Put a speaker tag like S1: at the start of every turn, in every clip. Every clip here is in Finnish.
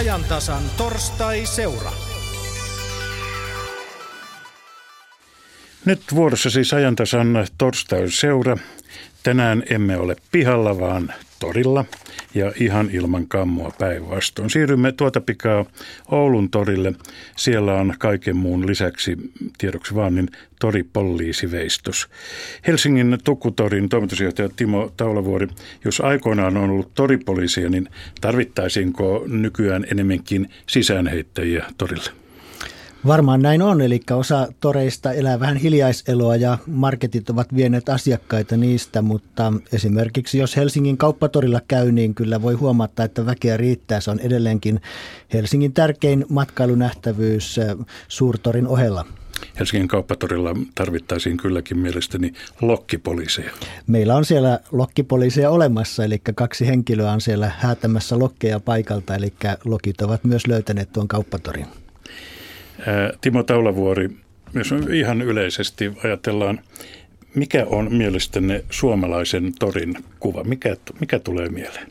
S1: ajantasan torstai-seura.
S2: Nyt vuorossa siis ajantasan torstai-seura. Tänään emme ole pihalla, vaan torilla ja ihan ilman kammua päinvastoin. Siirrymme tuota pikaa Oulun torille. Siellä on kaiken muun lisäksi tiedoksi vaan niin toripoliisiveistos. Helsingin Tukkutorin toimitusjohtaja Timo Taulavuori, jos aikoinaan on ollut toripoliisia, niin tarvittaisiinko nykyään enemmänkin sisäänheittäjiä torille?
S3: Varmaan näin on, eli osa toreista elää vähän hiljaiseloa ja marketit ovat vieneet asiakkaita niistä, mutta esimerkiksi jos Helsingin kauppatorilla käy, niin kyllä voi huomata, että väkeä riittää. Se on edelleenkin Helsingin tärkein matkailunähtävyys eh, suurtorin ohella.
S2: Helsingin kauppatorilla tarvittaisiin kylläkin mielestäni lokkipoliiseja.
S3: Meillä on siellä lokkipoliiseja olemassa, eli kaksi henkilöä on siellä häätämässä lokkeja paikalta, eli lokit ovat myös löytäneet tuon kauppatorin.
S2: Timo Taulavuori, jos ihan yleisesti ajatellaan, mikä on mielestänne suomalaisen torin kuva? Mikä, mikä tulee mieleen?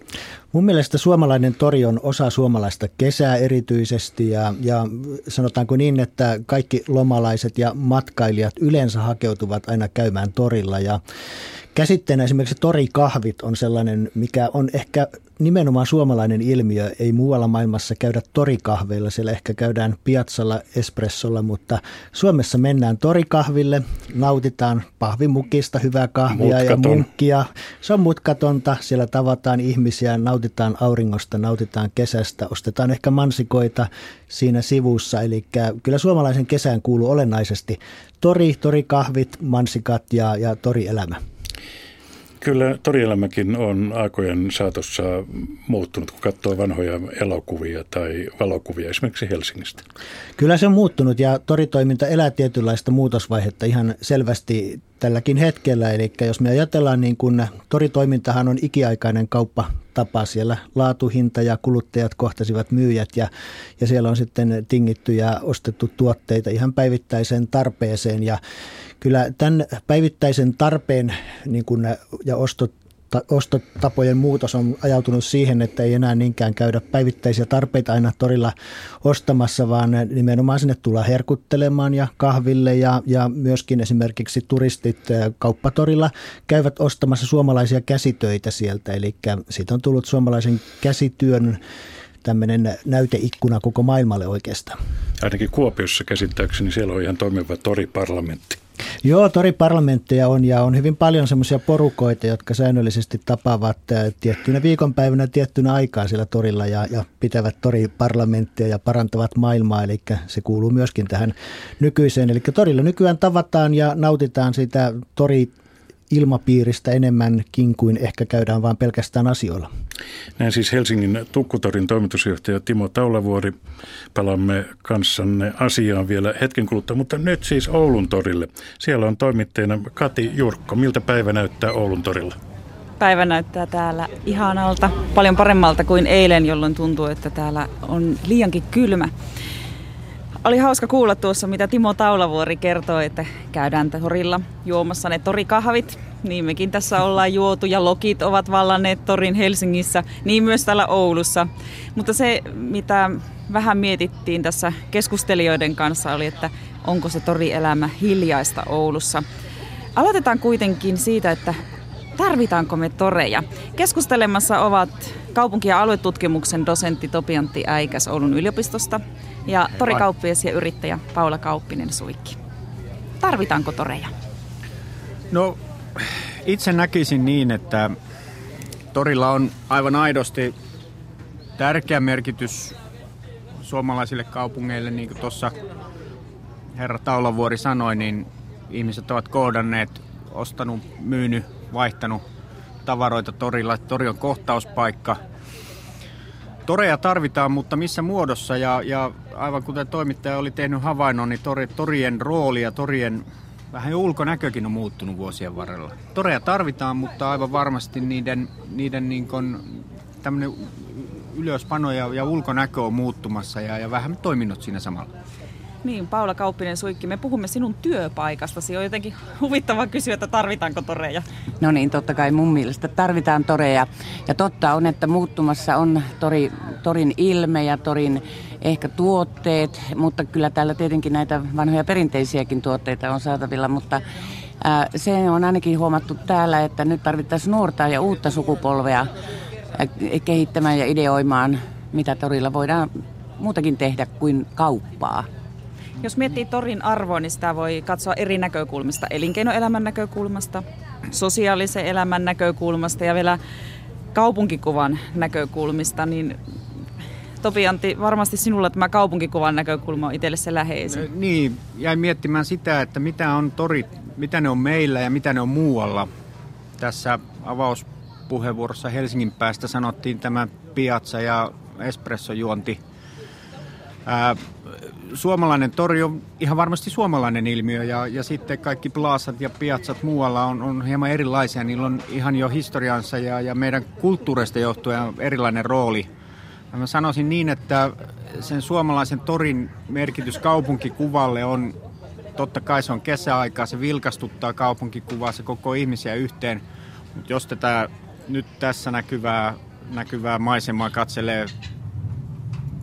S3: Mun mielestä suomalainen tori on osa suomalaista kesää erityisesti ja, ja sanotaanko niin, että kaikki lomalaiset ja matkailijat yleensä hakeutuvat aina käymään torilla ja Käsitteenä esimerkiksi torikahvit on sellainen, mikä on ehkä nimenomaan suomalainen ilmiö. Ei muualla maailmassa käydä torikahveilla, siellä ehkä käydään piatsalla, espressolla, mutta Suomessa mennään torikahville, nautitaan pahvimukista hyvää kahvia Mutkaton. ja munkkia. Se on mutkatonta, siellä tavataan ihmisiä, nautitaan auringosta, nautitaan kesästä, ostetaan ehkä mansikoita siinä sivussa. Eli kyllä suomalaisen kesään kuuluu olennaisesti tori, torikahvit, mansikat ja, ja torielämä.
S2: Kyllä torielämäkin on aikojen saatossa muuttunut, kun katsoo vanhoja elokuvia tai valokuvia esimerkiksi Helsingistä.
S3: Kyllä se on muuttunut ja toritoiminta elää tietynlaista muutosvaihetta ihan selvästi tälläkin hetkellä. Eli jos me ajatellaan, niin kun toritoimintahan on ikiaikainen kauppatapa. Siellä laatuhinta ja kuluttajat kohtasivat myyjät ja, ja siellä on sitten tingitty ja ostettu tuotteita ihan päivittäiseen tarpeeseen. Ja kyllä tämän päivittäisen tarpeen niin kun, ja ostot ostotapojen muutos on ajautunut siihen, että ei enää niinkään käydä päivittäisiä tarpeita aina torilla ostamassa, vaan nimenomaan sinne tullaan herkuttelemaan ja kahville ja, ja myöskin esimerkiksi turistit kauppatorilla käyvät ostamassa suomalaisia käsitöitä sieltä. Eli siitä on tullut suomalaisen käsityön tämmöinen näyteikkuna koko maailmalle oikeastaan.
S2: Ainakin Kuopiossa käsittääkseni siellä on ihan toimiva toriparlamentti.
S3: Joo, toriparlamentteja on ja on hyvin paljon semmoisia porukoita, jotka säännöllisesti tapaavat äh, tiettynä viikonpäivänä tiettynä aikaa siellä torilla ja, ja pitävät toriparlamentteja ja parantavat maailmaa, eli se kuuluu myöskin tähän nykyiseen. Eli torilla nykyään tavataan ja nautitaan sitä tori ilmapiiristä enemmänkin kuin ehkä käydään vain pelkästään asioilla.
S2: Näin siis Helsingin Tukkutorin toimitusjohtaja Timo Taulavuori. Palaamme kanssanne asiaan vielä hetken kuluttua, mutta nyt siis Oulun torille. Siellä on toimittajana Kati Jurkko. Miltä päivä näyttää Oulun torilla?
S4: Päivä näyttää täällä ihanalta, paljon paremmalta kuin eilen, jolloin tuntuu, että täällä on liiankin kylmä. Oli hauska kuulla tuossa, mitä Timo Taulavuori kertoi, että käydään torilla juomassa ne torikahvit. Niin mekin tässä ollaan juotu ja lokit ovat vallanneet torin Helsingissä, niin myös täällä Oulussa. Mutta se, mitä vähän mietittiin tässä keskustelijoiden kanssa, oli, että onko se torielämä hiljaista Oulussa. Aloitetaan kuitenkin siitä, että tarvitaanko me toreja. Keskustelemassa ovat kaupunki- ja aluetutkimuksen dosentti Topiantti Äikäs Oulun yliopistosta ja torikauppias ja yrittäjä Paula Kauppinen Suikki. Tarvitaanko toreja?
S5: No itse näkisin niin, että torilla on aivan aidosti tärkeä merkitys suomalaisille kaupungeille, niin kuin tuossa herra Taulavuori sanoi, niin ihmiset ovat koodanneet, ostanut, myynyt, vaihtanut tavaroita torilla. Tori on kohtauspaikka. Toreja tarvitaan, mutta missä muodossa? Ja, ja aivan kuten toimittaja oli tehnyt havainnon, niin tori, torien rooli ja torien vähän ulkonäkökin on muuttunut vuosien varrella. Toreja tarvitaan, mutta aivan varmasti niiden, niiden niin kun, ylöspano ja, ja ulkonäkö on muuttumassa ja, ja vähän toiminnot siinä samalla.
S4: Niin, Paula Kauppinen Suikki, me puhumme sinun työpaikastasi. On jotenkin huvittava kysyä, että tarvitaanko toreja?
S6: No niin, totta kai mun mielestä tarvitaan toreja. Ja totta on, että muuttumassa on tori, torin ilme ja torin ehkä tuotteet, mutta kyllä täällä tietenkin näitä vanhoja perinteisiäkin tuotteita on saatavilla, mutta ää, se on ainakin huomattu täällä, että nyt tarvittaisiin nuorta ja uutta sukupolvea ää, kehittämään ja ideoimaan, mitä torilla voidaan muutakin tehdä kuin kauppaa.
S4: Jos miettii torin arvoa, niin sitä voi katsoa eri näkökulmista. Elinkeinoelämän näkökulmasta, sosiaalisen elämän näkökulmasta ja vielä kaupunkikuvan näkökulmista, niin Topi Antti, varmasti sinulla tämä kaupunkikuvan näkökulma on itselle se läheisin.
S5: Niin, jäin miettimään sitä, että mitä on torit, mitä ne on meillä ja mitä ne on muualla. Tässä avauspuheenvuorossa Helsingin päästä sanottiin tämä piazza ja espressojuonti. Ää, suomalainen tori on ihan varmasti suomalainen ilmiö ja, ja sitten kaikki plaasat ja piatsat muualla on, on hieman erilaisia. Niillä on ihan jo historiansa ja, ja meidän kulttuurista johtuen erilainen rooli. Mä sanoisin niin, että sen suomalaisen torin merkitys kaupunkikuvalle on, totta kai se on kesäaikaa, se vilkastuttaa kaupunkikuvaa, se koko ihmisiä yhteen. Mutta jos tätä nyt tässä näkyvää, näkyvää maisemaa katselee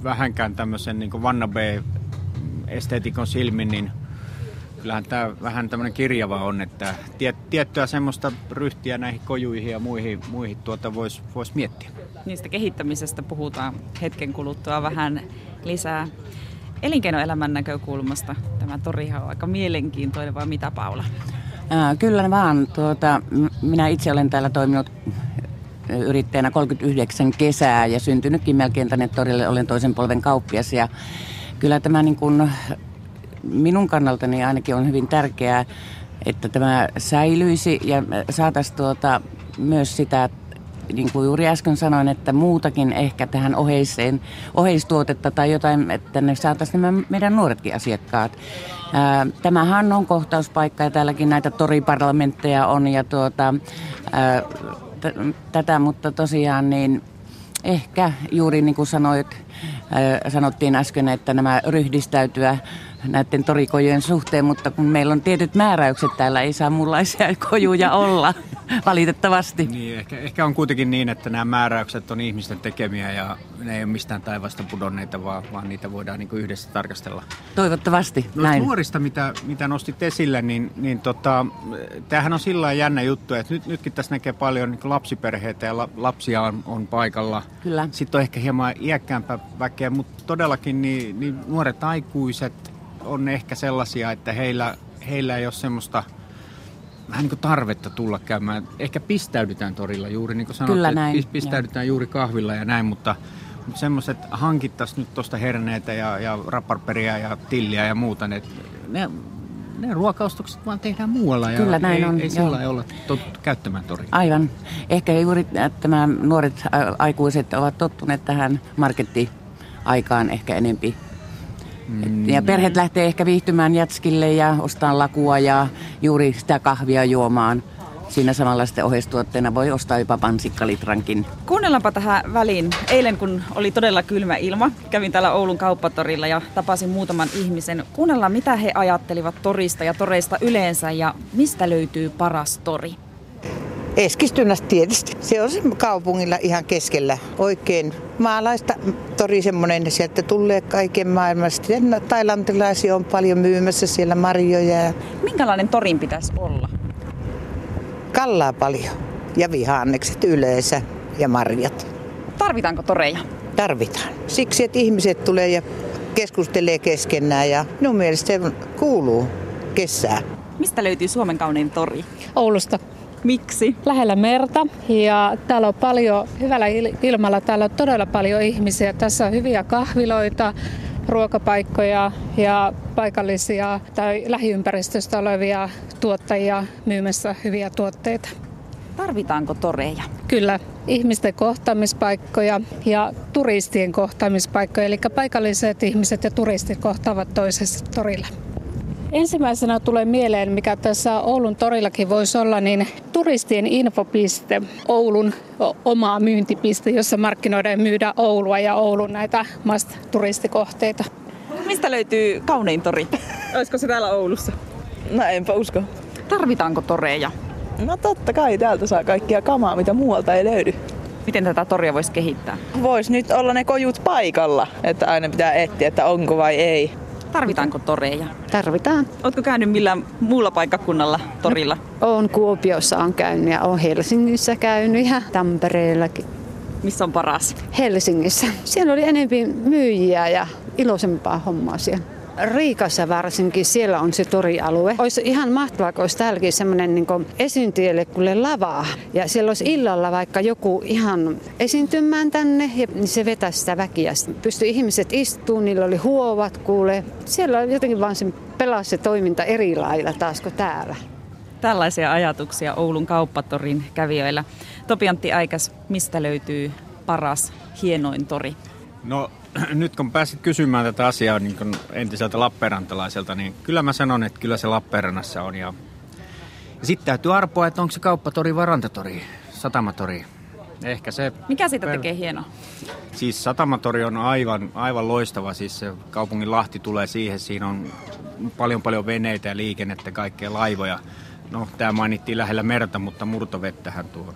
S5: vähänkään tämmöisen niin vannabe esteetikon silmin, niin kyllähän tämä vähän tämmöinen kirjava on, että tiet, tiettyä semmoista ryhtiä näihin kojuihin ja muihin, muihin tuota voisi vois miettiä.
S4: Niistä kehittämisestä puhutaan hetken kuluttua vähän lisää. Elinkeinoelämän näkökulmasta tämä torihan on aika mielenkiintoinen, vai mitä Paula?
S6: Ää, kyllä vaan. Tuota, minä itse olen täällä toiminut yrittäjänä 39 kesää ja syntynytkin melkein tänne torille. Olen toisen polven kauppias ja kyllä tämä niin kuin minun kannaltani ainakin on hyvin tärkeää, että tämä säilyisi ja saataisiin tuota myös sitä, niin kuin juuri äsken sanoin, että muutakin ehkä tähän oheiseen, oheistuotetta tai jotain, että ne saataisiin nämä meidän nuoretkin asiakkaat. Ää, tämähän on kohtauspaikka ja täälläkin näitä toriparlamentteja on ja tuota, tätä, mutta tosiaan niin ehkä juuri niin kuin sanoit, ää, sanottiin äsken, että nämä ryhdistäytyä näiden torikojujen suhteen, mutta kun meillä on tietyt määräykset täällä, ei saa muunlaisia kojuja olla, valitettavasti.
S5: Niin, ehkä, ehkä on kuitenkin niin, että nämä määräykset on ihmisten tekemiä ja ne ei ole mistään taivasta pudonneita, vaan, vaan niitä voidaan niin yhdessä tarkastella.
S6: Toivottavasti,
S5: Noista
S6: näin.
S5: nuorista, mitä, mitä nostit esille, niin, niin tota, tämähän on sillä jännä juttu, että nyt, nytkin tässä näkee paljon niin lapsiperheitä ja la, lapsia on, on paikalla.
S6: Kyllä.
S5: Sitten on ehkä hieman iäkkäämpää väkeä, mutta todellakin niin, niin nuoret aikuiset on ehkä sellaisia, että heillä, heillä ei ole semmoista vähän niin kuin tarvetta tulla käymään. Ehkä pistäydytään torilla juuri, niin kuin
S6: Kyllä
S5: että
S6: näin,
S5: pistäydytään juuri kahvilla ja näin, mutta, mutta semmoiset hankittaisiin nyt tuosta herneitä ja, ja raparperia ja tilliä ja muuta, ne, ne, ne ruokaostokset vaan tehdään muualla ja
S6: Kyllä näin
S5: ei,
S6: on,
S5: ei
S6: joo.
S5: sillä lailla olla totuttu käyttämään toria.
S6: Aivan. Ehkä juuri tämä nuoret aikuiset ovat tottuneet tähän markettiaikaan ehkä enempi. Mm. Ja perheet lähtee ehkä viihtymään jatskille ja ostaa lakua ja juuri sitä kahvia juomaan. Siinä samalla sitten oheistuotteena voi ostaa jopa pansikkalitrankin.
S4: Kuunnellaanpa tähän väliin. Eilen kun oli todella kylmä ilma, kävin täällä Oulun kauppatorilla ja tapasin muutaman ihmisen. Kuunnellaan mitä he ajattelivat torista ja toreista yleensä ja mistä löytyy paras tori.
S7: Eskistynnästä tietysti. Se on se kaupungilla ihan keskellä. Oikein maalaista tori semmoinen, sieltä tulee kaiken maailmasta. No, Tailantilaisia on paljon myymässä siellä marjoja ja
S4: Minkälainen torin pitäisi olla?
S7: kallaa paljon. Ja vihannekset yleensä ja marjat.
S4: Tarvitaanko toreja?
S7: Tarvitaan. Siksi, että ihmiset tulee ja keskustelee keskenään ja minun mielestä se kuuluu kesää.
S4: Mistä löytyy Suomen kaunein tori?
S8: Oulusta
S4: Miksi?
S8: lähellä merta ja täällä on paljon, hyvällä il- ilmalla täällä on todella paljon ihmisiä. Tässä on hyviä kahviloita, ruokapaikkoja ja paikallisia tai lähiympäristöstä olevia tuottajia myymässä hyviä tuotteita.
S4: Tarvitaanko toreja?
S8: Kyllä, ihmisten kohtaamispaikkoja ja turistien kohtaamispaikkoja, eli paikalliset ihmiset ja turistit kohtaavat toisessa torilla. Ensimmäisenä tulee mieleen, mikä tässä Oulun torillakin voisi olla, niin turistien infopiste, Oulun oma myyntipiste, jossa markkinoidaan ja myydään Oulua ja Oulun näitä must-turistikohteita.
S4: Mistä löytyy kaunein tori? Olisiko se täällä Oulussa?
S9: No enpä usko.
S4: Tarvitaanko toreja?
S9: No totta kai täältä saa kaikkia kamaa, mitä muualta ei löydy.
S4: Miten tätä toria voisi kehittää?
S9: Vois nyt olla ne kojut paikalla, että aina pitää etsiä, että onko vai ei.
S4: Tarvitaanko toreja?
S10: Tarvitaan.
S4: Oletko käynyt millään muulla paikkakunnalla torilla?
S10: No, on Kuopiossa on käynyt ja on Helsingissä käynyt ja Tampereellakin.
S4: Missä on paras?
S10: Helsingissä. Siellä oli enemmän myyjiä ja iloisempaa hommaa siellä. Riikassa varsinkin, siellä on se torialue. Olisi ihan mahtavaa, kun olisi täälläkin semmoinen niin esiintyjille kuule lavaa. Ja siellä olisi illalla vaikka joku ihan esiintymään tänne, ja niin se vetäisi sitä väkiä. Pystyi ihmiset istumaan, niillä oli huovat kuule. Siellä on jotenkin vaan se pelasi se toiminta eri lailla taas kuin täällä.
S4: Tällaisia ajatuksia Oulun kauppatorin kävijöillä. Topiantti Aikas, mistä löytyy paras, hienoin tori?
S5: No nyt kun pääsit kysymään tätä asiaa niin kun entiseltä Lappeenrantalaiselta, niin kyllä mä sanon, että kyllä se Lappeenrannassa on. Ja, ja sitten täytyy arpoa, että onko se kauppatori vai rantatori, satamatori. Ehkä se...
S4: Mikä siitä tekee hieno?
S5: Siis satamatori on aivan, aivan loistava. Siis se kaupungin lahti tulee siihen. Siinä on paljon paljon veneitä ja liikennettä, kaikkea laivoja. No, tämä mainittiin lähellä merta, mutta murtovettähän tuo.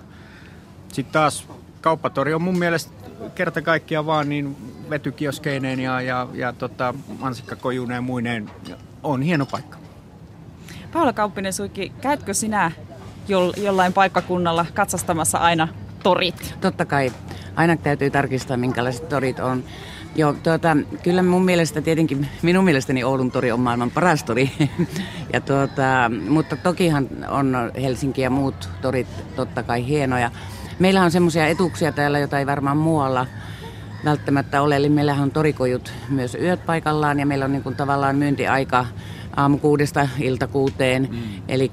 S5: Sitten taas kauppatori on mun mielestä kerta kaikkiaan vaan niin vetykioskeineen ja, ja, ja tota, mansikkakojuneen ja muineen on hieno paikka.
S4: Paula Kauppinen Suikki, käytkö sinä jollain paikkakunnalla katsastamassa aina torit?
S6: Totta kai. Aina täytyy tarkistaa, minkälaiset torit on. Joo, tuota, kyllä mun mielestä tietenkin, minun mielestäni Oulun tori on maailman paras tori. ja tuota, mutta tokihan on Helsinki ja muut torit totta kai hienoja. Meillä on semmoisia etuuksia täällä, joita ei varmaan muualla välttämättä ole. Eli meillähän on torikojut myös yöt paikallaan ja meillä on niin kuin tavallaan myyntiaika aamu kuudesta ilta kuuteen. Mm. Eli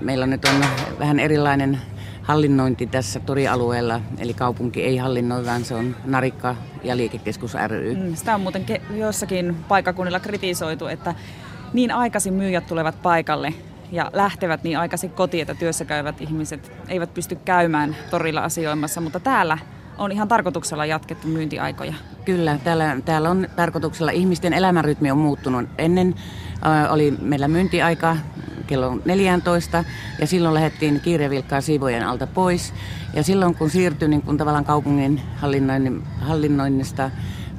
S6: meillä nyt on vähän erilainen hallinnointi tässä torialueella, eli kaupunki ei hallinnoi, vaan se on Narikka ja liikekeskus ry.
S4: Mm, sitä on muuten jossakin paikakunnilla kritisoitu, että niin aikaisin myyjät tulevat paikalle, ja lähtevät niin aikaisin kotiin, että työssä käyvät ihmiset eivät pysty käymään torilla asioimassa, mutta täällä on ihan tarkoituksella jatkettu myyntiaikoja.
S6: Kyllä, täällä, täällä on tarkoituksella. Ihmisten elämänrytmi on muuttunut. Ennen äh, oli meillä myyntiaika kello 14 ja silloin lähdettiin kiirevilkkaa siivojen alta pois. Ja silloin kun siirtyi niin kun tavallaan kaupungin hallinnoinnista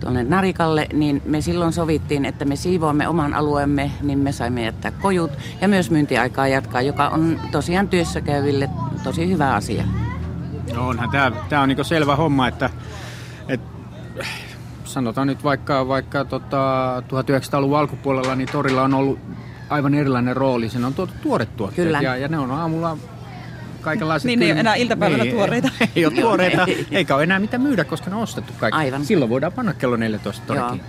S6: tuonne Narikalle, niin me silloin sovittiin, että me siivoamme oman alueemme, niin me saimme jättää kojut ja myös myyntiaikaa jatkaa, joka on tosiaan työssä käyville tosi hyvä asia.
S5: No onhan tämä, tämä on niin selvä homma, että, että sanotaan nyt vaikka, vaikka tota, 1900-luvun alkupuolella, niin torilla on ollut aivan erilainen rooli. Siinä on tuotu tuoret tuotteet Kyllä. Ja, ja ne on aamulla kaikenlaiset...
S4: Niin, ne ei ole enää iltapäivällä niin, tuoreita.
S5: Ei ole tuoreita, eikä ole enää mitä myydä, koska ne on ostettu kaikki. Aivan. Silloin voidaan panna kello 14 todellakin.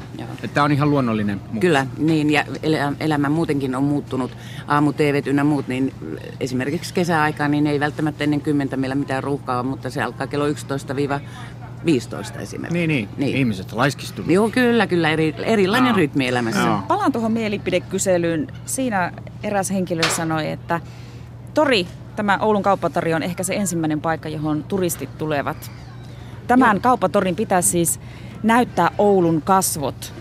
S5: Tämä on ihan luonnollinen muutos.
S6: Kyllä, niin ja elämä muutenkin on muuttunut. Aamu TV ynnä muut, niin esimerkiksi kesäaikaan niin ei välttämättä ennen kymmentä meillä mitään ruuhkaa mutta se alkaa kello 11 15 esimerkiksi.
S5: Niin, niin. niin. ihmiset laiskistuvat.
S6: Joo, kyllä, kyllä. Eri, erilainen no. rytmi elämässä. No.
S4: Palaan tuohon mielipidekyselyyn. Siinä eräs henkilö sanoi, että tori Tämä Oulun kauppatori on ehkä se ensimmäinen paikka, johon turistit tulevat. Tämän Joo. kauppatorin pitäisi siis näyttää Oulun kasvot.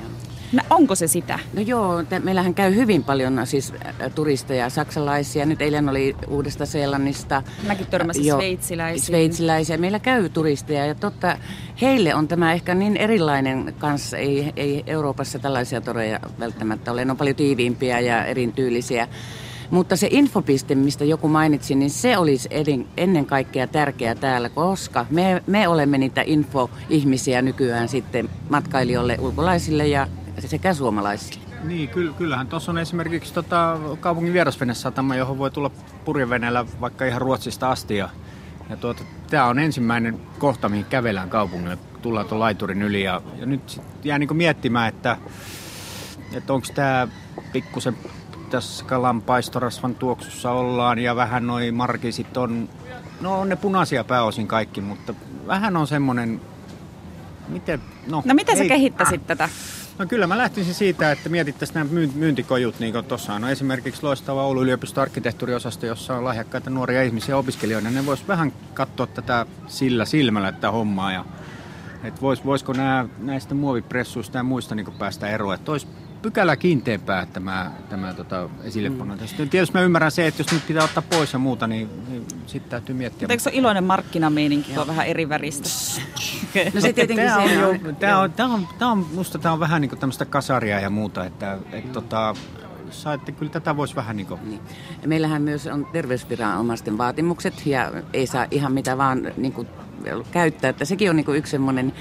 S4: No, onko se sitä?
S6: No joo, te, meillähän käy hyvin paljon siis turisteja, saksalaisia. Nyt eilen oli Uudesta Seelannista.
S4: Mäkin törmäsin jo, sveitsiläisiä.
S6: Sveitsiläisiä. Meillä käy turisteja ja totta, heille on tämä ehkä niin erilainen kanssa. Ei, ei Euroopassa tällaisia toreja välttämättä ole. Ne on paljon tiiviimpiä ja erityylisiä. Mutta se infopiste, mistä joku mainitsi, niin se olisi ennen kaikkea tärkeää täällä, koska me, me olemme niitä infoihmisiä nykyään sitten matkailijoille, ulkolaisille ja sekä suomalaisille.
S5: Niin, kyllähän tuossa on esimerkiksi tota, kaupungin vierasvenesatama, johon voi tulla purjeveneellä vaikka ihan Ruotsista asti. Ja, ja tuota, tämä on ensimmäinen kohta, mihin kävelään kaupungille, tullaan tuon laiturin yli. Ja, ja nyt jää niin miettimään, että, että onko tämä pikkusen tässä kalan paistorasvan tuoksussa ollaan ja vähän noi markisit on, no on ne punaisia pääosin kaikki, mutta vähän on semmoinen, miten,
S4: no. No miten sä kehittäisit äh. tätä?
S5: No kyllä mä lähtisin siitä, että mietittäisiin nämä myyntikojut, niin kuin tuossa on esimerkiksi loistava Oulu yliopisto arkkitehtuuriosasto, jossa on lahjakkaita nuoria ihmisiä opiskelijoina. Ne vois vähän katsoa tätä sillä silmällä tätä hommaa ja että vois, voisiko nämä, näistä muovipressuista ja muista niin päästä eroon, että olisi pykälä kiinteämpää tämä, tämä tota, esillepano. Mm. Tietysti mä ymmärrän se, että jos nyt pitää ottaa pois ja muuta, niin, niin sitten täytyy miettiä.
S4: Mutta eikö se ole iloinen markkinameininki, kun on vähän eri väristä?
S6: No se tietenkin
S5: tämä on,
S6: se
S5: jo,
S6: on.
S5: tämä on, tämä on, tämä on, musta tämä on vähän niin kuin tämmöistä kasaria ja muuta, että et, tota, saitte, kyllä tätä voisi vähän niin kuin...
S6: Niin. Ja meillähän myös on terveysviranomaisten vaatimukset ja ei saa ihan mitä vaan niin kuin, käyttää. Että sekin on niin kuin yksi semmoinen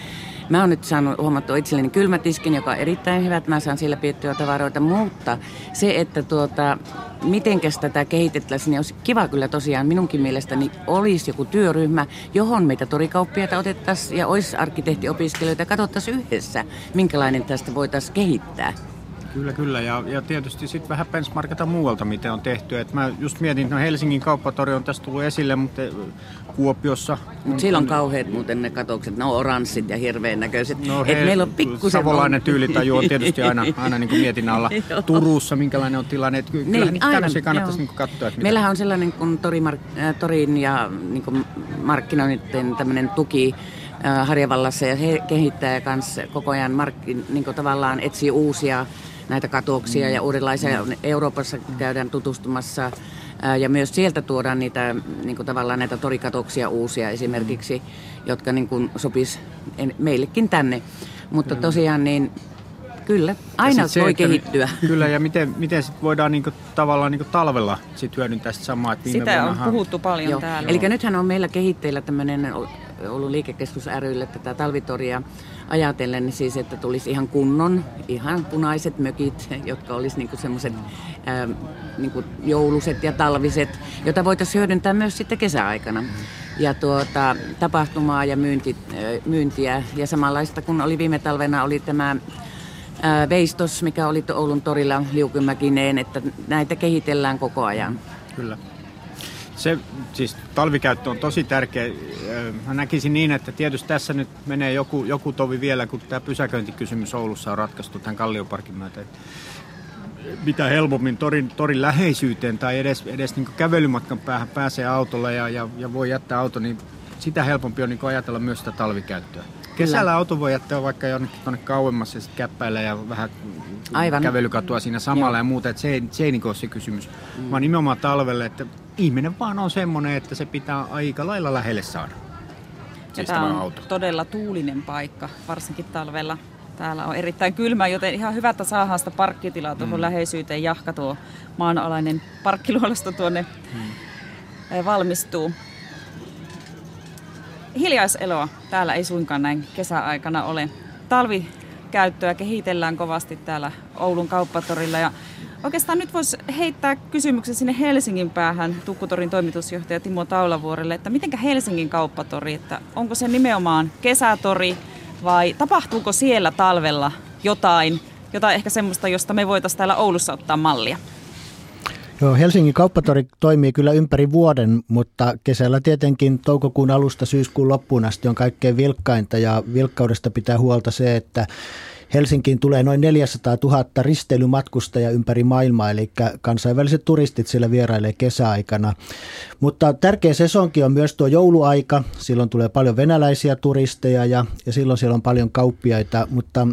S6: Mä oon nyt saanut huomattua itselleni kylmätiskin, joka on erittäin hyvä, että mä saan sillä piettyä tavaroita, mutta se, että tuota, mitenkäs tätä kehitettäisiin, niin olisi kiva kyllä tosiaan minunkin mielestäni olisi joku työryhmä, johon meitä torikauppiaita otettaisiin ja olisi arkkitehtiopiskelijoita ja katsottaisiin yhdessä, minkälainen tästä voitaisiin kehittää.
S5: Kyllä, kyllä. Ja, ja tietysti sitten vähän benchmarkata muualta, miten on tehty. Et mä just mietin, että no Helsingin kauppatori on tässä tullut esille, mutta Kuopiossa...
S6: Mutta siellä on kauheat muuten ne katokset, ne on oranssit ja hirveän näköiset.
S5: No he, meillä on pikkusen... Savolainen tyylitaju on tietysti aina, aina niin kuin mietin alla. Turussa, minkälainen on tilanne. Että kyllä niin, niitä tämmöisiä kannattaisi niin katsoa. Että
S6: Meillähän on sellainen kuin torimark- äh, torin ja niin kuin markkinoinnin tämmöinen tuki, äh, Harjavallassa ja he kehittää kanssa koko ajan markki, niin tavallaan etsii uusia näitä katoksia ja uudenlaisia. Euroopassa käydään tutustumassa ja myös sieltä tuodaan niitä niin kuin tavallaan näitä torikatoksia uusia esimerkiksi, jotka niin kuin sopis meillekin tänne. Mutta tosiaan niin Kyllä, aina se, voi että, kehittyä.
S5: Kyllä, ja miten, miten sit voidaan niinku, tavallaan niinku talvella sit hyödyntää sitä samaa? Että
S4: viime Sitä on puhuttu paljon Joo. täällä.
S6: Eli nythän on meillä kehitteillä tämmöinen ollut liikekeskus rylle tätä talvitoria ajatellen, niin siis että tulisi ihan kunnon, ihan punaiset mökit, jotka olisi niinku semmoiset niinku jouluset ja talviset, jota voitaisiin hyödyntää myös sitten kesäaikana. Ja tuota, tapahtumaa ja myynti, myyntiä ja samanlaista kun oli viime talvena oli tämä veistos, mikä oli Oulun torilla liukymäkineen, että näitä kehitellään koko ajan.
S5: Kyllä. Se, siis talvikäyttö on tosi tärkeä. Mä näkisin niin, että tietysti tässä nyt menee joku, joku tovi vielä, kun tämä pysäköintikysymys Oulussa on ratkaistu tämän Kallioparkin myötä. Mitä helpommin torin, torin läheisyyteen tai edes, edes niin kävelymatkan päähän pääsee autolla ja, ja, ja voi jättää auto, niin sitä helpompi on niin ajatella myös sitä talvikäyttöä. Kesällä auto voi jättää vaikka jonnekin tuonne kauemmas ja sitten käppäillä ja vähän Aivan. kävelykatua siinä samalla Joo. ja muuta. Että se ei, se ei niin ole se kysymys, mm. vaan nimenomaan talvelle, että ihminen vaan on semmoinen, että se pitää aika lailla lähelle saada.
S4: Siis tämä on auto. todella tuulinen paikka, varsinkin talvella. Täällä on erittäin kylmä, joten ihan hyvä, että saadaan sitä parkkitilaa tuohon mm. läheisyyteen. Jahka tuo maanalainen parkkiluolasto tuonne mm. valmistuu hiljaiseloa täällä ei suinkaan näin kesäaikana ole. Talvikäyttöä kehitellään kovasti täällä Oulun kauppatorilla ja Oikeastaan nyt voisi heittää kysymyksen sinne Helsingin päähän Tukkutorin toimitusjohtaja Timo Taulavuorelle, että mitenkä Helsingin kauppatori, että onko se nimenomaan kesätori vai tapahtuuko siellä talvella jotain, jotain ehkä semmoista, josta me voitaisiin täällä Oulussa ottaa mallia?
S3: Joo, Helsingin kauppatori toimii kyllä ympäri vuoden, mutta kesällä tietenkin toukokuun alusta syyskuun loppuun asti on kaikkein vilkkainta ja vilkkaudesta pitää huolta se, että Helsinkiin tulee noin 400 000 risteilymatkustaja ympäri maailmaa, eli kansainväliset turistit siellä vierailee kesäaikana. Mutta tärkeä sesonki on myös tuo jouluaika. Silloin tulee paljon venäläisiä turisteja ja, ja silloin siellä on paljon kauppiaita, mutta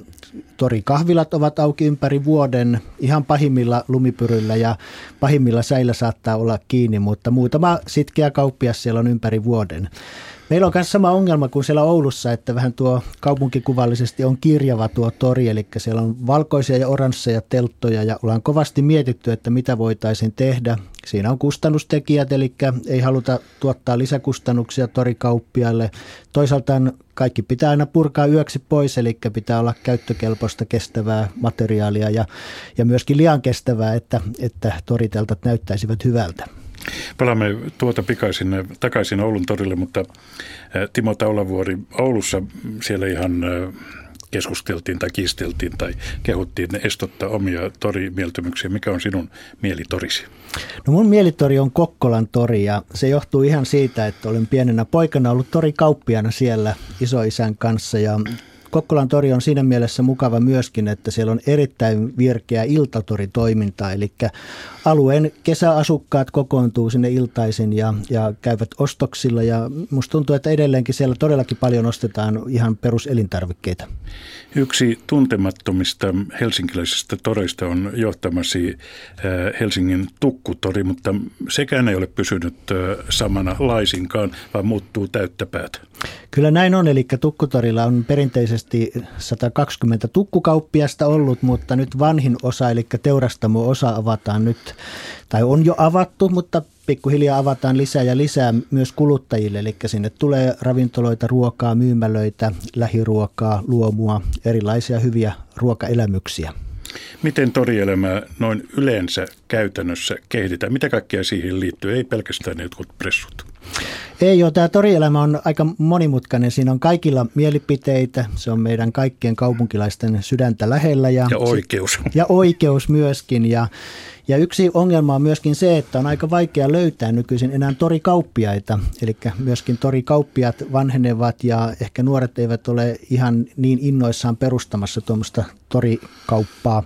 S3: torikahvilat ovat auki ympäri vuoden ihan pahimmilla lumipyryllä ja pahimmilla säillä saattaa olla kiinni, mutta muutama sitkeä kauppias siellä on ympäri vuoden. Meillä on myös sama ongelma kuin siellä Oulussa, että vähän tuo kaupunkikuvallisesti on kirjava tuo tori, eli siellä on valkoisia ja oransseja telttoja ja ollaan kovasti mietitty, että mitä voitaisiin tehdä. Siinä on kustannustekijät, eli ei haluta tuottaa lisäkustannuksia torikauppiaille. Toisaalta kaikki pitää aina purkaa yöksi pois, eli pitää olla käyttökelpoista kestävää materiaalia ja, ja myöskin liian kestävää, että, että toriteltat näyttäisivät hyvältä.
S2: Palaamme tuota pikaisin takaisin Oulun torille, mutta Timo Taulavuori Oulussa siellä ihan keskusteltiin tai kiisteltiin tai kehuttiin estottaa omia torimieltymyksiä. Mikä on sinun mielitorisi?
S3: No mun mielitori on Kokkolan tori ja se johtuu ihan siitä, että olen pienenä poikana ollut torikauppiana siellä isoisän kanssa ja Kokkolan tori on siinä mielessä mukava myöskin, että siellä on erittäin virkeä iltatoritoiminta, eli alueen kesäasukkaat kokoontuu sinne iltaisin ja, ja käyvät ostoksilla ja musta tuntuu, että edelleenkin siellä todellakin paljon ostetaan ihan peruselintarvikkeita.
S2: Yksi tuntemattomista helsinkiläisistä toreista on johtamasi äh, Helsingin tukkutori, mutta sekään ei ole pysynyt äh, samana laisinkaan, vaan muuttuu täyttä päätä.
S3: Kyllä näin on, eli tukkutorilla on perinteisesti 120 tukkukauppiasta ollut, mutta nyt vanhin osa, eli teurastamo-osa avataan nyt, tai on jo avattu, mutta pikkuhiljaa avataan lisää ja lisää myös kuluttajille, eli sinne tulee ravintoloita, ruokaa, myymälöitä, lähiruokaa, luomua, erilaisia hyviä ruokaelämyksiä.
S2: Miten torielämää noin yleensä käytännössä kehitetään? Mitä kaikkea siihen liittyy? Ei pelkästään jotkut pressut.
S3: Ei joo, tämä torielämä on aika monimutkainen. Siinä on kaikilla mielipiteitä. Se on meidän kaikkien kaupunkilaisten sydäntä lähellä.
S2: Ja, ja oikeus.
S3: Ja oikeus myöskin. Ja, ja yksi ongelma on myöskin se, että on aika vaikea löytää nykyisin enää torikauppiaita. Eli myöskin torikauppiat vanhenevat ja ehkä nuoret eivät ole ihan niin innoissaan perustamassa tuommoista torikauppaa.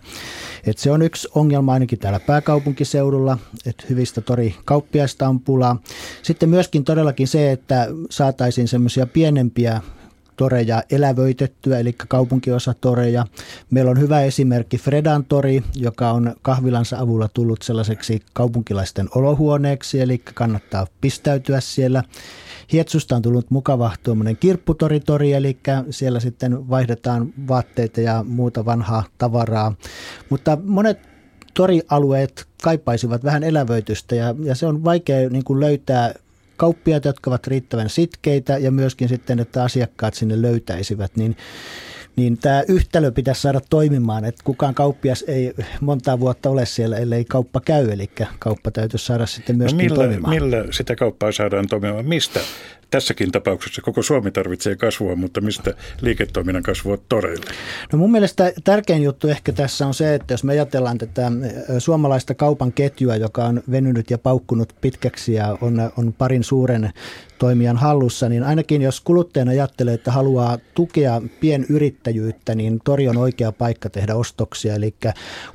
S3: Et se on yksi ongelma ainakin täällä pääkaupunkiseudulla, että hyvistä torikauppiaista on pulaa. Sitten myöskin todellakin se, että saataisiin semmoisia pienempiä toreja elävöitettyä, eli kaupunkiosatoreja. Meillä on hyvä esimerkki Fredan tori, joka on kahvilansa avulla tullut sellaiseksi kaupunkilaisten olohuoneeksi, eli kannattaa pistäytyä siellä. Hietsusta on tullut mukava tuommoinen kirpputoritori, eli siellä sitten vaihdetaan vaatteita ja muuta vanhaa tavaraa. Mutta monet torialueet kaipaisivat vähän elävöitystä ja, ja se on vaikea niin kuin löytää kauppiaat, jotka ovat riittävän sitkeitä ja myöskin sitten, että asiakkaat sinne löytäisivät, niin niin tämä yhtälö pitäisi saada toimimaan, että kukaan kauppias ei montaa vuotta ole siellä, ellei kauppa käy, eli kauppa täytyisi saada sitten myöskin
S2: no millä,
S3: toimimaan.
S2: Millä sitä kauppaa saadaan toimimaan? Mistä tässäkin tapauksessa koko Suomi tarvitsee kasvua, mutta mistä liiketoiminnan kasvua toreille?
S3: No mun mielestä tärkein juttu ehkä tässä on se, että jos me ajatellaan tätä suomalaista kaupan ketjua, joka on venynyt ja paukkunut pitkäksi ja on, on parin suuren toimijan hallussa, niin ainakin jos kuluttajana ajattelee, että haluaa tukea pienyrittäjyyttä, niin tori on oikea paikka tehdä ostoksia. Eli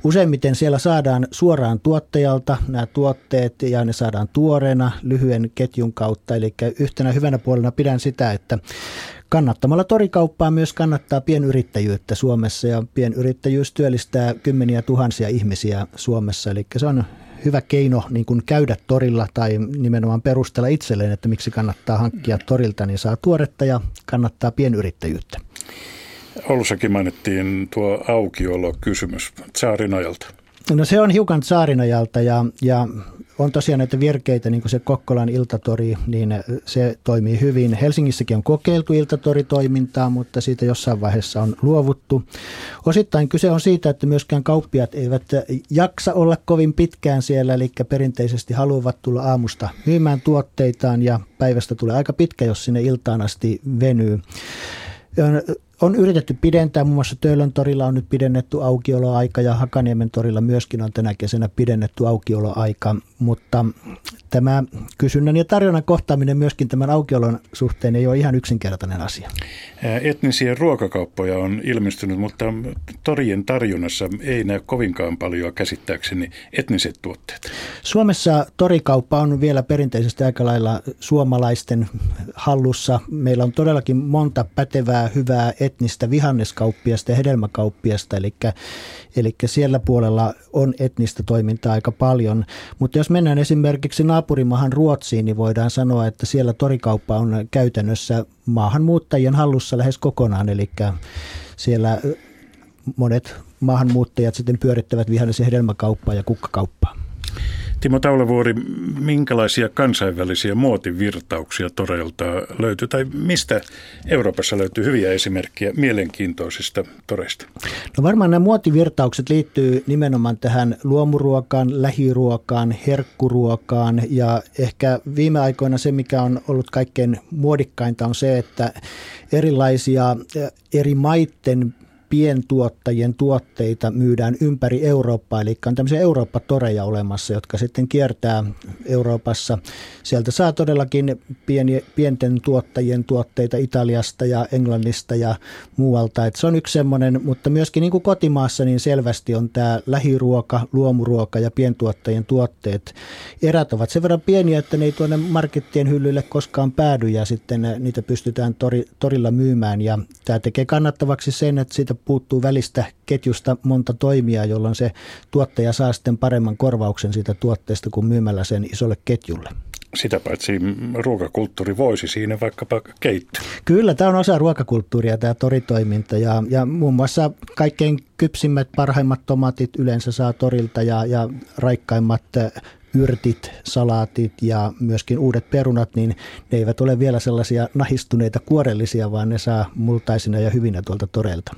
S3: useimmiten siellä saadaan suoraan tuottajalta nämä tuotteet ja ne saadaan tuoreena lyhyen ketjun kautta. Eli yhtenä hyvänä puolena pidän sitä, että kannattamalla torikauppaa myös kannattaa pienyrittäjyyttä Suomessa ja pienyrittäjyys työllistää kymmeniä tuhansia ihmisiä Suomessa. Eli se on hyvä keino niin kuin käydä torilla tai nimenomaan perustella itselleen, että miksi kannattaa hankkia torilta, niin saa tuoretta ja kannattaa pienyrittäjyyttä.
S2: Oulussakin mainittiin tuo aukiolo-kysymys Saarinajalta.
S3: No se on hiukan Saarinajalta ja, ja on tosiaan näitä virkeitä, niin kuin se Kokkolan iltatori, niin se toimii hyvin. Helsingissäkin on kokeiltu iltatoritoimintaa, mutta siitä jossain vaiheessa on luovuttu. Osittain kyse on siitä, että myöskään kauppiat eivät jaksa olla kovin pitkään siellä, eli perinteisesti haluavat tulla aamusta myymään tuotteitaan ja päivästä tulee aika pitkä, jos sinne iltaan asti venyy on yritetty pidentää, muun muassa Töölön torilla on nyt pidennetty aukioloaika ja Hakaniemen torilla myöskin on tänä kesänä pidennetty aukioloaika, mutta tämä kysynnän ja tarjonnan kohtaaminen myöskin tämän aukiolon suhteen ei ole ihan yksinkertainen asia.
S2: Etnisiä ruokakauppoja on ilmestynyt, mutta torien tarjonnassa ei näy kovinkaan paljon käsittääkseni etniset tuotteet.
S3: Suomessa torikauppa on vielä perinteisesti aika lailla suomalaisten hallussa. Meillä on todellakin monta pätevää, hyvää etnistä vihanneskauppiasta ja hedelmäkauppiasta, eli, eli siellä puolella on etnistä toimintaa aika paljon. Mutta jos mennään esimerkiksi naapurimahan Ruotsiin, niin voidaan sanoa, että siellä torikauppa on käytännössä maahanmuuttajien hallussa lähes kokonaan, eli siellä monet maahanmuuttajat sitten pyörittävät vihannes- ja hedelmäkauppaa ja kukkakauppaa.
S2: Timo Taulavuori, minkälaisia kansainvälisiä muotivirtauksia toreilta löytyy, tai mistä Euroopassa löytyy hyviä esimerkkejä mielenkiintoisista toreista?
S3: No varmaan nämä muotivirtaukset liittyy nimenomaan tähän luomuruokaan, lähiruokaan, herkkuruokaan, ja ehkä viime aikoina se, mikä on ollut kaikkein muodikkainta, on se, että erilaisia eri maitten pientuottajien tuotteita myydään ympäri Eurooppaa, eli on tämmöisiä Eurooppa-toreja olemassa, jotka sitten kiertää Euroopassa. Sieltä saa todellakin pieni, pienten tuottajien tuotteita Italiasta ja Englannista ja muualta. Et se on yksi semmoinen, mutta myöskin niin kuin kotimaassa niin selvästi on tämä lähiruoka, luomuruoka ja pientuottajien tuotteet. Erät ovat sen verran pieniä, että ne ei tuonne markettien hyllylle koskaan päädy ja sitten niitä pystytään tori, torilla myymään. Ja tämä tekee kannattavaksi sen, että siitä puuttuu välistä ketjusta monta toimia, jolloin se tuottaja saa sitten paremman korvauksen siitä tuotteesta kuin myymällä sen isolle ketjulle.
S2: Sitä paitsi ruokakulttuuri voisi siinä vaikkapa keittää.
S3: Kyllä, tämä on osa ruokakulttuuria tämä toritoiminta ja, ja muun muassa kaikkein kypsimmät, parhaimmat tomatit yleensä saa torilta ja, ja raikkaimmat yrtit, salaatit ja myöskin uudet perunat, niin ne eivät ole vielä sellaisia nahistuneita kuorellisia, vaan ne saa multaisina ja hyvinä tuolta torelta.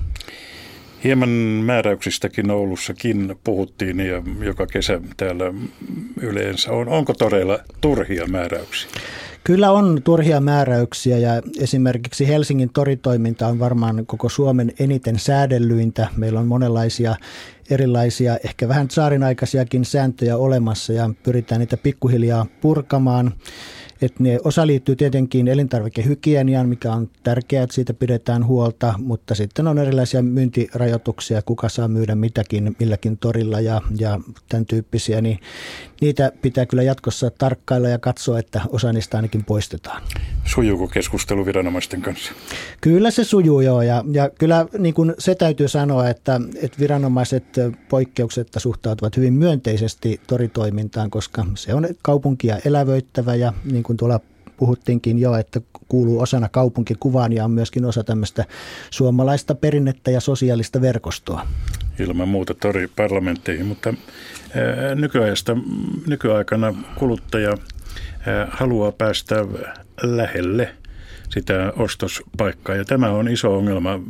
S2: Hieman määräyksistäkin Oulussakin puhuttiin ja joka kesä täällä yleensä on. Onko todella turhia määräyksiä?
S3: Kyllä on turhia määräyksiä ja esimerkiksi Helsingin toritoiminta on varmaan koko Suomen eniten säädellyintä. Meillä on monenlaisia erilaisia, ehkä vähän saarinaikaisiakin sääntöjä olemassa ja pyritään niitä pikkuhiljaa purkamaan. Et ne, osa liittyy tietenkin elintarvikehygieniaan, mikä on tärkeää, että siitä pidetään huolta, mutta sitten on erilaisia myyntirajoituksia, kuka saa myydä mitäkin milläkin torilla ja, ja tämän tyyppisiä, niin niitä pitää kyllä jatkossa tarkkailla ja katsoa, että osa niistä ainakin poistetaan.
S2: Sujuuko keskustelu viranomaisten kanssa?
S3: Kyllä se sujuu joo ja, ja kyllä niin kuin se täytyy sanoa, että, että viranomaiset poikkeuksetta suhtautuvat hyvin myönteisesti toritoimintaan, koska se on kaupunkia elävöittävä ja niin kuin tuolla puhuttiinkin jo, että kuuluu osana kaupunkikuvaan ja on myöskin osa tämmöistä suomalaista perinnettä ja sosiaalista verkostoa.
S2: Ilman muuta tori parlamentteihin, mutta nykyajasta, nykyaikana kuluttaja haluaa päästä lähelle sitä ostospaikkaa. Ja tämä on iso ongelma.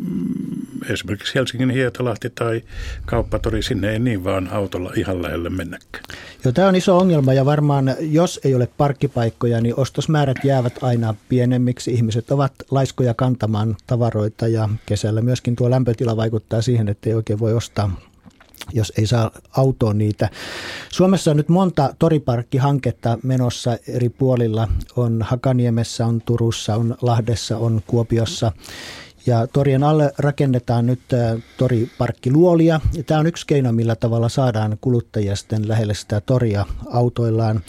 S2: Esimerkiksi Helsingin Hietalahti tai Kauppatori, sinne ei niin vaan autolla ihan lähelle mennäkään.
S3: Joo, tämä on iso ongelma ja varmaan jos ei ole parkkipaikkoja, niin ostosmäärät jäävät aina pienemmiksi. Ihmiset ovat laiskoja kantamaan tavaroita ja kesällä myöskin tuo lämpötila vaikuttaa siihen, että ei oikein voi ostaa jos ei saa autoon niitä. Suomessa on nyt monta toriparkkihanketta menossa eri puolilla. On Hakaniemessä, on Turussa, on Lahdessa, on Kuopiossa. Ja torien alle rakennetaan nyt toriparkkiluolia. Ja tämä on yksi keino, millä tavalla saadaan kuluttajia sitten lähelle sitä toria autoillaan.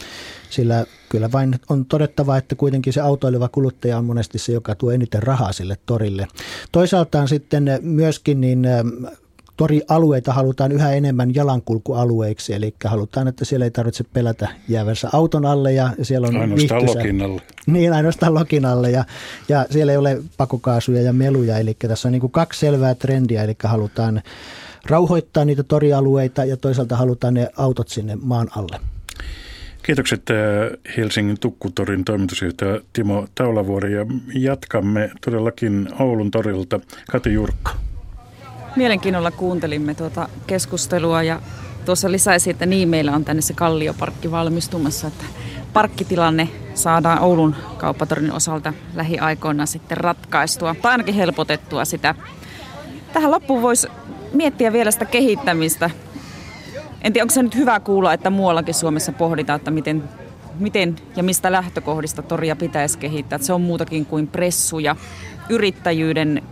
S3: Sillä kyllä vain on todettava, että kuitenkin se autoileva kuluttaja on monesti se, joka tuo eniten rahaa sille torille. Toisaalta on sitten myöskin niin torialueita halutaan yhä enemmän jalankulkualueiksi, eli halutaan, että siellä ei tarvitse pelätä jäävänsä auton alle ja siellä on
S2: Ainoastaan vihtysä. lokin alle.
S3: Niin, ainoastaan lokin alle ja, ja siellä ei ole pakokaasuja ja meluja, eli tässä on niin kuin kaksi selvää trendiä, eli halutaan rauhoittaa niitä torialueita ja toisaalta halutaan ne autot sinne maan alle.
S2: Kiitokset äh, Helsingin Tukkutorin toimitusjohtaja Timo Taulavuori ja jatkamme todellakin Oulun torilta. Kati Jurkka.
S4: Mielenkiinnolla kuuntelimme tuota keskustelua ja tuossa lisäisi, että niin meillä on tänne se Kallioparkki valmistumassa, että parkkitilanne saadaan Oulun kauppatorin osalta lähiaikoina sitten ratkaistua tai ainakin helpotettua sitä. Tähän loppuun voisi miettiä vielä sitä kehittämistä. En tiedä, onko se nyt hyvä kuulla, että muuallakin Suomessa pohditaan, että miten, miten ja mistä lähtökohdista toria pitäisi kehittää. Että se on muutakin kuin pressu ja yrittäjyyden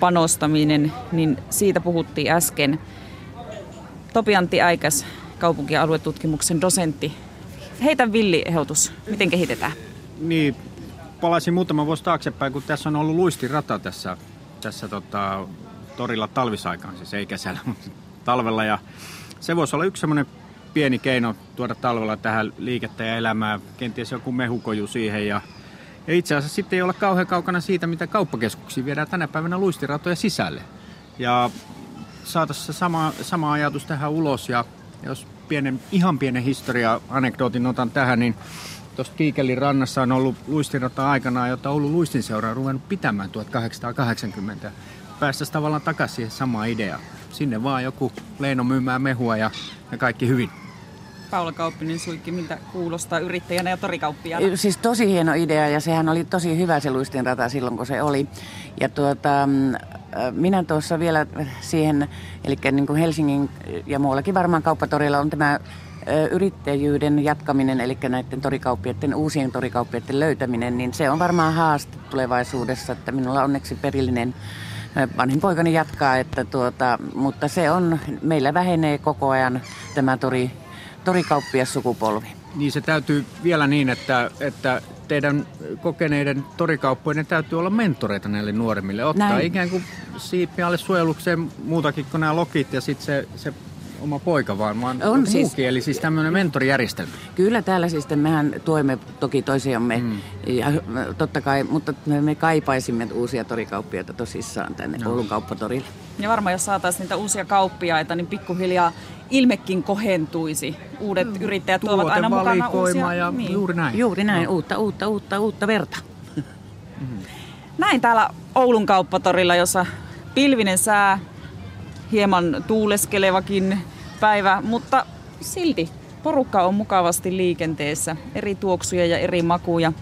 S4: panostaminen, niin siitä puhuttiin äsken. Topiantti Äikäs, kaupunki- ja aluetutkimuksen dosentti. Heitä villi ehdotus, miten kehitetään?
S5: Niin, palasin muutama vuosi taaksepäin, kun tässä on ollut luistirata tässä, tässä tota, torilla talvisaikaan, siis ei kesällä, mutta talvella. Ja se voisi olla yksi semmoinen pieni keino tuoda talvella tähän liikettä ja elämää, kenties joku mehukoju siihen ja ja itse asiassa sitten ei olla kauhean kaukana siitä, mitä kauppakeskuksiin viedään tänä päivänä luistiratoja sisälle. Ja saataisiin sama, sama ajatus tähän ulos ja jos pienen, ihan pienen historia anekdootin otan tähän, niin tuossa Kiikelin rannassa on ollut luistirata aikanaan, jota Oulun luistinseura on ruvennut pitämään 1880. Päästäisiin tavallaan takaisin siihen samaan ideaan. Sinne vaan joku Leino myymään mehua ja, ja kaikki hyvin.
S4: Paula Kauppinen Suikki, miltä kuulostaa yrittäjänä ja torikauppijana?
S6: Siis tosi hieno idea ja sehän oli tosi hyvä se luistinrata silloin kun se oli. Ja tuota, minä tuossa vielä siihen, eli niin kuin Helsingin ja muuallakin varmaan kauppatorilla on tämä yrittäjyyden jatkaminen, eli näiden torikauppiaiden, uusien torikauppiaiden löytäminen, niin se on varmaan haaste tulevaisuudessa, että minulla onneksi perillinen vanhin poikani jatkaa, että tuota, mutta se on, meillä vähenee koko ajan tämä tori, torikauppias sukupolvi.
S5: Niin se täytyy vielä niin, että, että teidän kokeneiden torikauppojen täytyy olla mentoreita näille nuoremmille. Ottaa Näin. ikään kuin siipi alle suojelukseen muutakin kuin nämä lokit ja sitten se, se oma poika vaan, vaan on siis, muukin, eli siis tämmöinen mentorijärjestelmä.
S6: Kyllä täällä siis mehän tuemme toki toisiamme, mm. ja totta kai, mutta me, me kaipaisimme uusia torikauppiaita tosissaan tänne no. Oulun kauppatorille.
S4: Ja varmaan jos saataisiin niitä uusia kauppiaita, niin pikkuhiljaa ilmekin kohentuisi. Uudet mm. yrittäjät tuovat aina mukana uusia.
S5: Ja niin. Juuri näin.
S6: Juuri näin, no. uutta, uutta, uutta, uutta verta.
S4: Mm. Näin täällä Oulun kauppatorilla, jossa pilvinen sää, hieman tuuleskelevakin päivä, mutta silti porukka on mukavasti liikenteessä. Eri tuoksuja ja eri makuja.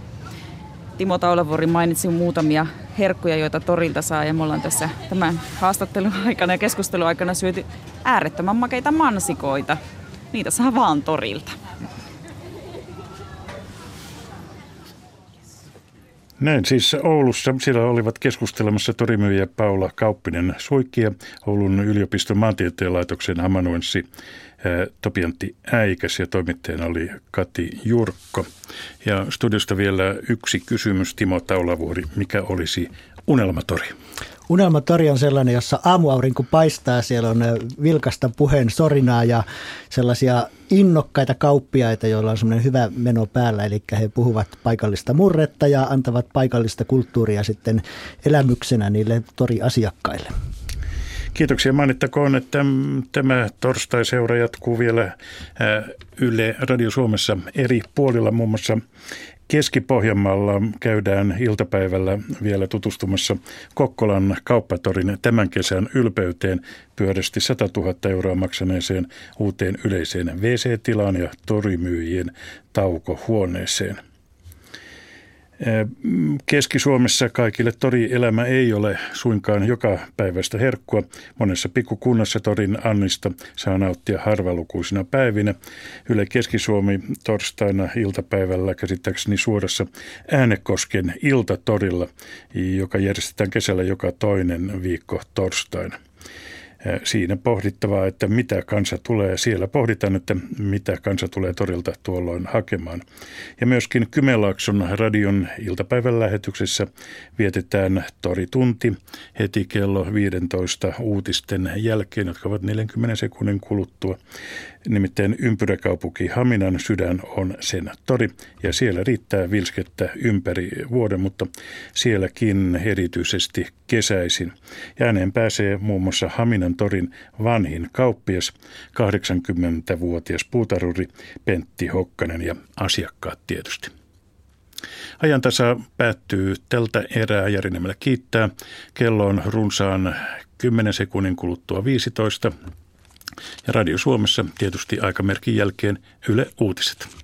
S4: Timo Taulavuori mainitsi muutamia herkkuja, joita torilta saa. Ja me ollaan tässä tämän haastattelun aikana ja keskustelun aikana syöty äärettömän makeita mansikoita. Niitä saa vaan torilta.
S2: Näin siis Oulussa. Siellä olivat keskustelemassa torimyyjä Paula Kauppinen Suikki ja Oulun yliopiston maantieteen laitoksen amanuenssi Topiantti Äikäs ja toimittajana oli Kati Jurkko. Ja studiosta vielä yksi kysymys Timo Taulavuori. Mikä olisi unelmatori?
S3: Unelmatori on sellainen, jossa aamuaurinko paistaa, siellä on vilkasta puheen sorinaa ja sellaisia innokkaita kauppiaita, joilla on semmoinen hyvä meno päällä, eli he puhuvat paikallista murretta ja antavat paikallista kulttuuria sitten elämyksenä niille toriasiakkaille.
S2: Kiitoksia. Mainittakoon, että tämä torstai-seura jatkuu vielä Yle Radio Suomessa eri puolilla, muun muassa Keski-Pohjanmaalla käydään iltapäivällä vielä tutustumassa Kokkolan kauppatorin tämän kesän ylpeyteen pyörästi 100 000 euroa maksaneeseen uuteen yleiseen WC-tilaan ja torimyyjien taukohuoneeseen. Keski-Suomessa kaikille torielämä ei ole suinkaan joka päivästä herkkua. Monessa pikkukunnassa torin Annista saa nauttia harvalukuisina päivinä. Yle Keski-Suomi torstaina iltapäivällä käsittääkseni suorassa Äänekosken iltatorilla, joka järjestetään kesällä joka toinen viikko torstaina siinä pohdittavaa, että mitä kansa tulee. Siellä pohditaan, että mitä kansa tulee torilta tuolloin hakemaan. Ja myöskin Kymenlaakson radion iltapäivän lähetyksessä vietetään toritunti heti kello 15 uutisten jälkeen, jotka ovat 40 sekunnin kuluttua. Nimittäin ympyräkaupunki Haminan sydän on sen tori ja siellä riittää vilskettä ympäri vuoden, mutta sielläkin erityisesti kesäisin. Ja ääneen pääsee muun muassa Haminan torin vanhin kauppias, 80-vuotias puutaruri Pentti Hokkanen ja asiakkaat tietysti. Ajantasa päättyy tältä erää. Jari kiittää. Kello on runsaan 10 sekunnin kuluttua 15. Ja Radio Suomessa tietysti aikamerkin jälkeen Yle Uutiset.